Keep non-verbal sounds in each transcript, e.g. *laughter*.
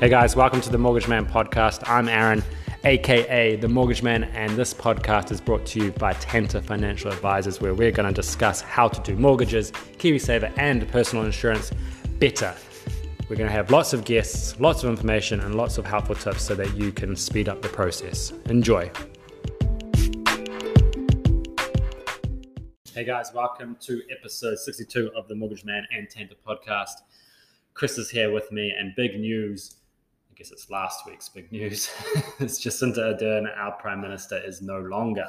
Hey guys, welcome to the Mortgage Man podcast. I'm Aaron, aka the Mortgage Man, and this podcast is brought to you by Tenta Financial Advisors, where we're going to discuss how to do mortgages, KiwiSaver, and personal insurance better. We're going to have lots of guests, lots of information, and lots of helpful tips so that you can speed up the process. Enjoy. Hey guys, welcome to episode 62 of the Mortgage Man and Tenta podcast. Chris is here with me, and big news guess it's last week's big news. *laughs* it's Jacinda Ardern, our Prime Minister, is no longer.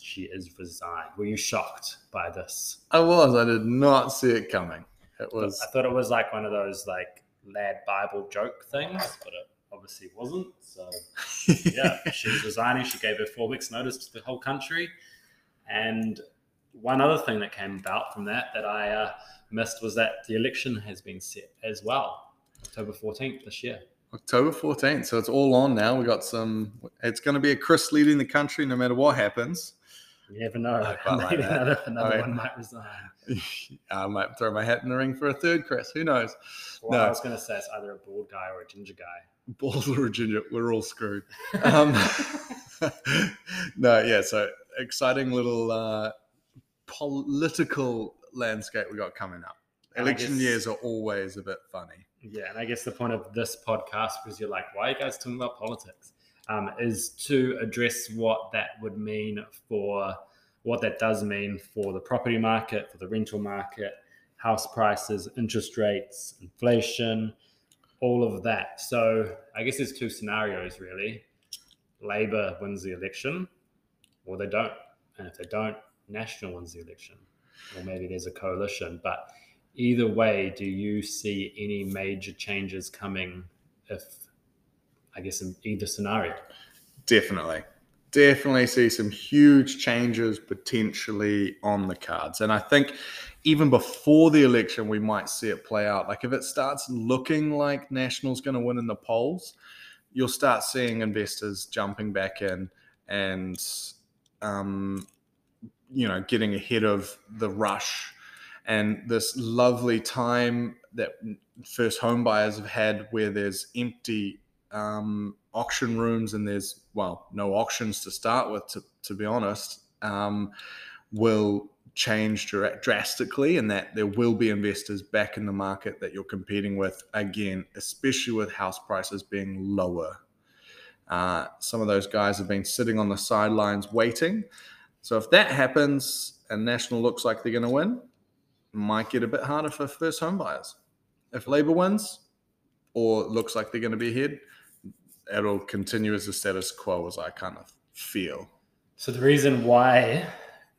She is resigned. Were you shocked by this? I was. I did not see it coming. It was. I thought it was like one of those like lad Bible joke things, but it obviously wasn't. So *laughs* yeah, she's resigning. She gave her four weeks' notice to the whole country. And one other thing that came about from that that I uh, missed was that the election has been set as well, October 14th this year. October 14th. So it's all on now. We got some, it's going to be a Chris leading the country no matter what happens. You never know. *laughs* Maybe like another, another one might resign. *laughs* I might throw my hat in the ring for a third Chris. Who knows? Well, no. I was going to say it's either a bald guy or a ginger guy. Bald or a ginger. We're all screwed. *laughs* um, no, yeah. So exciting little uh, political landscape we got coming up. Election guess, years are always a bit funny. Yeah, and I guess the point of this podcast, because you're like, why are you guys talking about politics? Um, is to address what that would mean for what that does mean for the property market, for the rental market, house prices, interest rates, inflation, all of that. So I guess there's two scenarios really. Labour wins the election, or they don't. And if they don't, National wins the election. Or maybe there's a coalition. But either way, do you see any major changes coming if, I guess, in either scenario? Definitely. Definitely see some huge changes potentially on the cards. And I think even before the election, we might see it play out. Like if it starts looking like National's going to win in the polls, you'll start seeing investors jumping back in and, um, you know, getting ahead of the rush and this lovely time that first home buyers have had where there's empty um, auction rooms and there's well no auctions to start with to, to be honest um, will change drastically and that there will be investors back in the market that you're competing with again especially with house prices being lower. Uh, some of those guys have been sitting on the sidelines waiting. So if that happens and national looks like they're going to win might get a bit harder for first home buyers. If Labour wins or looks like they're going to be ahead, it'll continue as the status quo as I kind of feel. So the reason why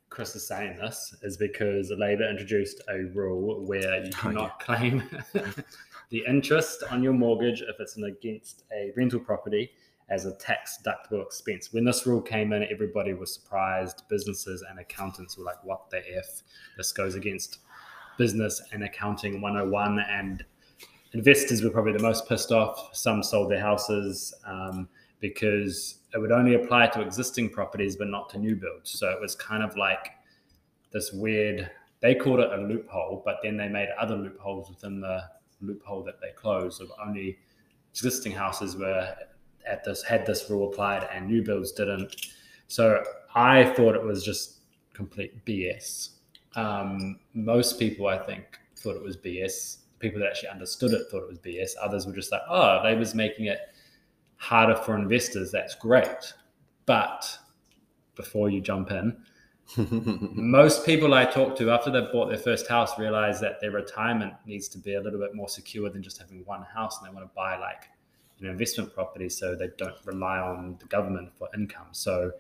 Chris is saying this is because Labour introduced a rule where you oh, cannot oh, yeah. claim *laughs* the interest on your mortgage if it's against a rental property as a tax deductible expense. When this rule came in, everybody was surprised. Businesses and accountants were like, what the F? This goes against business and accounting 101 and investors were probably the most pissed off. Some sold their houses um, because it would only apply to existing properties but not to new builds. So it was kind of like this weird they called it a loophole but then they made other loopholes within the loophole that they closed of only existing houses were at this had this rule applied and new builds didn't. So i thought it was just complete bs um, most people, I think, thought it was BS. People that actually understood it thought it was BS. Others were just like, oh, Labour's making it harder for investors. That's great. But before you jump in, *laughs* most people I talk to after they've bought their first house realize that their retirement needs to be a little bit more secure than just having one house and they want to buy like an investment property so they don't rely on the government for income. So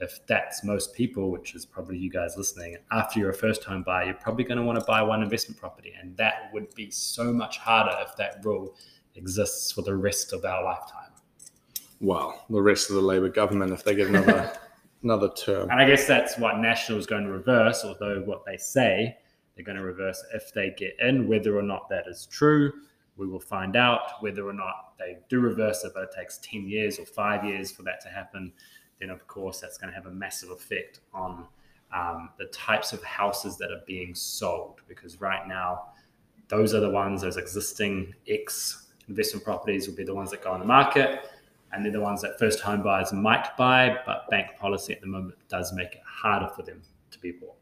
if that's most people, which is probably you guys listening, after you're a first home buyer, you're probably going to want to buy one investment property. And that would be so much harder if that rule exists for the rest of our lifetime. Well, the rest of the Labour government, if they get another *laughs* another term. And I guess that's what National is going to reverse, although what they say they're going to reverse if they get in. Whether or not that is true, we will find out. Whether or not they do reverse it, but it takes 10 years or five years for that to happen then of course that's going to have a massive effect on um, the types of houses that are being sold. Because right now, those are the ones, those existing ex investment properties will be the ones that go on the market, and they're the ones that first home buyers might buy, but bank policy at the moment does make it harder for them to be bought.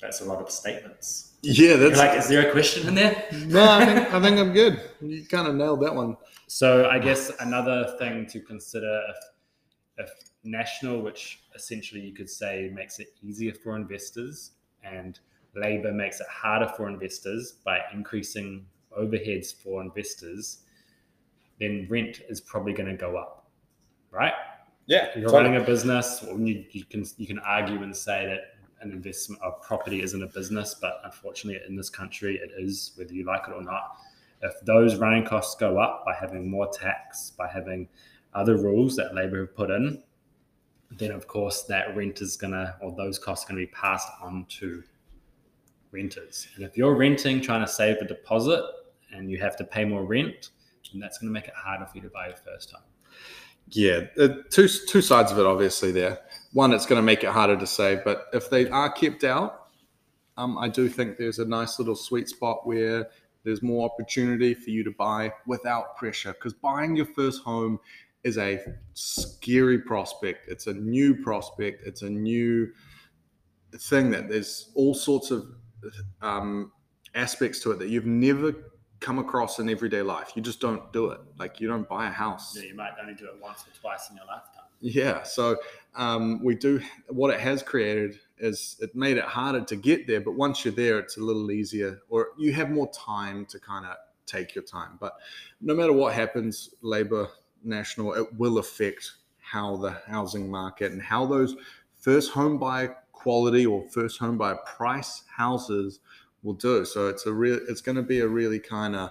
That's a lot of statements. Yeah, that's like, is there a question in there? *laughs* no. I think I think I'm good. You kind of nailed that one. So I guess another thing to consider if, if national, which essentially you could say makes it easier for investors, and Labour makes it harder for investors by increasing overheads for investors, then rent is probably going to go up, right? Yeah, you're totally. running a business. Well, you, you can you can argue and say that an investment of property isn't a business, but unfortunately, in this country, it is, whether you like it or not. If those running costs go up by having more tax, by having other rules that Labour have put in, then of course that rent is gonna, or those costs are gonna be passed on to renters. And if you're renting, trying to save a deposit, and you have to pay more rent, then that's gonna make it harder for you to buy your first home. Yeah, uh, two two sides of it, obviously. There, one, it's going to make it harder to save, but if they are kept out, um, I do think there's a nice little sweet spot where there's more opportunity for you to buy without pressure. Because buying your first home is a scary prospect. It's a new prospect. It's a new thing that there's all sorts of um, aspects to it that you've never come across in everyday life. You just don't do it. Like you don't buy a house. Yeah, you might only do it once or twice in your lifetime. Yeah. So um, we do what it has created is it made it harder to get there, but once you're there, it's a little easier, or you have more time to kind of take your time. But no matter what happens, Labour National, it will affect how the housing market and how those first home buy quality or first home buy price houses will do. So it's a real, it's going to be a really kind of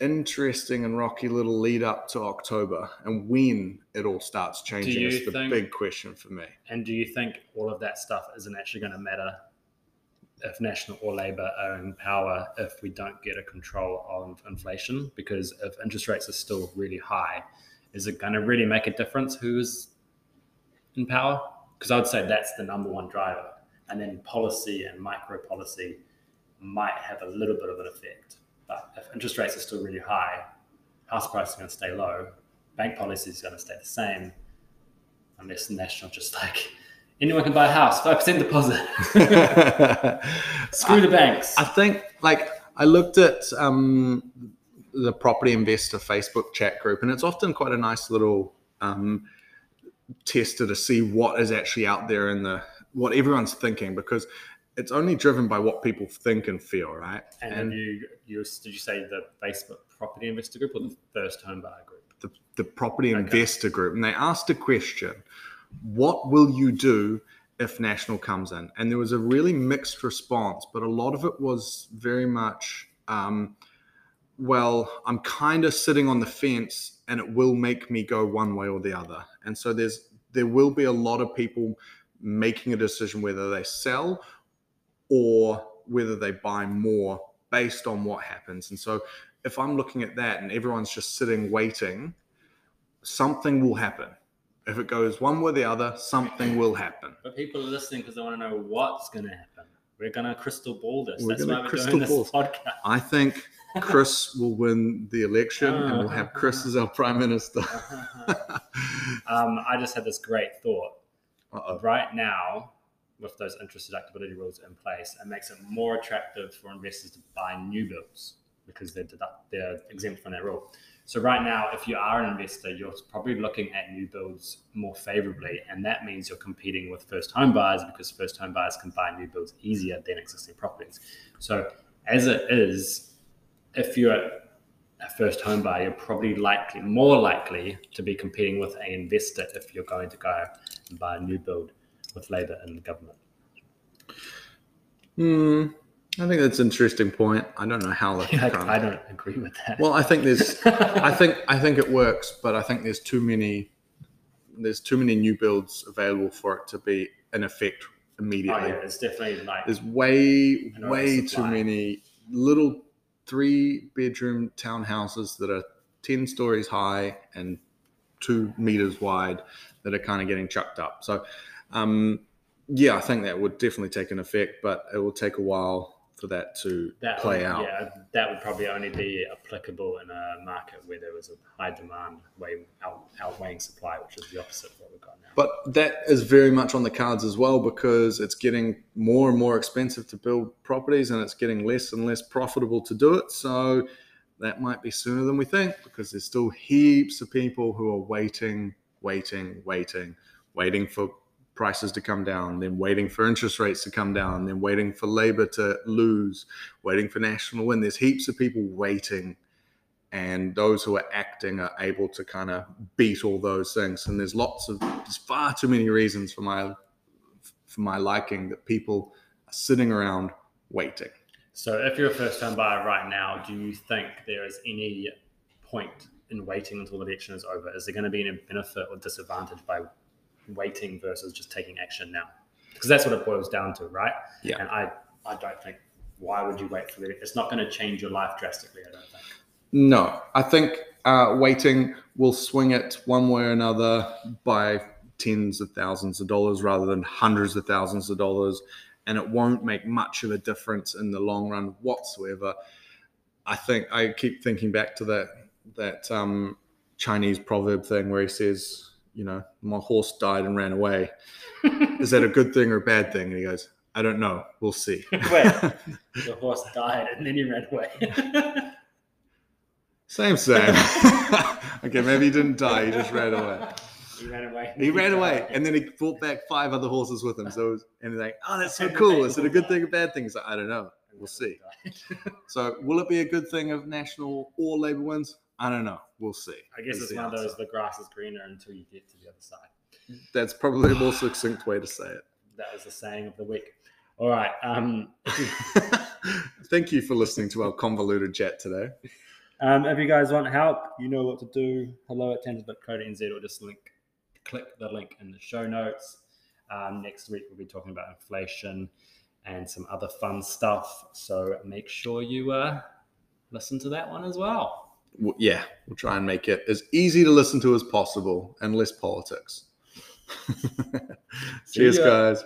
interesting and rocky little lead up to October, and when it all starts changing is the think, big question for me. And do you think all of that stuff isn't actually going to matter if National or Labour are in power if we don't get a control of inflation? Because if interest rates are still really high, is it going to really make a difference who's in power? Because I would say that's the number one driver and then policy and micro policy might have a little bit of an effect. But if interest rates are still really high, house prices are going to stay low, bank policy is going to stay the same, unless the national just like *laughs* anyone can buy a house, five percent deposit. *laughs* *laughs* Screw I, the banks. I think like I looked at um, the property investor Facebook chat group, and it's often quite a nice little um, tester to see what is actually out there in the what everyone's thinking because it's only driven by what people think and feel, right? And, and you, you, did you say the Facebook property investor group or the first home buyer group? The, the property okay. investor group. And they asked a question What will you do if National comes in? And there was a really mixed response, but a lot of it was very much, um, well, I'm kind of sitting on the fence and it will make me go one way or the other. And so there's, there will be a lot of people making a decision whether they sell or whether they buy more based on what happens. And so if I'm looking at that and everyone's just sitting waiting, something will happen. If it goes one way or the other, something will happen. But people are listening because they want to know what's going to happen. We're going to crystal ball this. We're That's why we're doing this podcast. I think Chris *laughs* will win the election and we'll have Chris as our prime minister. um, I just had this great thought. Uh-oh. Right now, with those interest deductibility rules in place, it makes it more attractive for investors to buy new builds because they're, deduct, they're exempt from that rule. So right now, if you are an investor, you're probably looking at new builds more favorably, and that means you're competing with first home buyers because first home buyers can buy new builds easier than existing properties. So as it is, if you're a first home buyer, you're probably likely more likely to be competing with an investor if you're going to go and buy a new build with Labour in the government. Hmm. I think that's an interesting point. I don't know how that. *laughs* Yeah, I, I don't agree with that. Well, I think there's, I *laughs* think, I think it works, but I think there's too many, there's too many new builds available for it to be in effect immediately. Oh, yeah, it's definitely like there's way, way too many little three bedroom townhouses that are ten stories high and two meters wide that are kind of getting chucked up. So um, yeah, I think that would definitely take an effect, but it will take a while for that to That play would- out. Yeah, that would probably only be applicable in a market where there was a high demand way out, outweighing supply, which is the opposite of what we've got now. But that is very much on the cards as well because it's getting more and more expensive to build properties and it's getting less and less profitable to do it. So that might be sooner than we think because there's still heaps of people who are waiting, waiting, waiting, waiting for prices to come down, then waiting for interest rates to come down, then waiting for labour to lose, waiting for national win. There's heaps of people waiting and those who are acting are able to kind of beat all those things and there's lots of there's far too many reasons for my for my liking that people are sitting around waiting So, if you're a first time buyer right now, do you think there is any point in waiting until the election is over? Is there going to be any benefit or disadvantage by waiting versus just taking action now? Because that's what it boils down to, right? Yeah. And I, I don't think why would you wait for the? It's not going to change your life drastically. I don't think. no i think uh, waiting will swing it one way or another by tens of thousands of dollars rather than hundreds of thousands of dollars and it won't make much of a difference in the long run whatsoever i think i keep thinking back to that that um, chinese proverb thing where he says you know my horse died and ran away. Is that a good thing or a bad thing? And he goes i don't know. We'll see. *laughs* Wait. *laughs* the horse died and then he ran away. *laughs* same same. Okay maybe he didn't die he just ran away. He ran away. he ran away and then he brought back five other horses with him. So it was, and he's like oh that's so cool. Is it a good thing or bad thing? He's like i don't know. We'll see. So will it be a good thing if national or labour wins i don't know we'll see I guess it's one of those the grass is greener until you get to the other side. that's probably a more succinct way to say it That was the saying of the week. All right. Um, *laughs* Thank you for listening to our convoluted chat today. um, if you guys want help, you know what to do. Hello at tangent.co.nz or just link, click the link in the show notes. Um, next week we'll be talking about inflation and some other fun stuff. So make sure you uh, listen to that one as well. W- Yeah, we'll try and make it as easy to listen to as possible and less politics. *laughs* See Cheers, guys.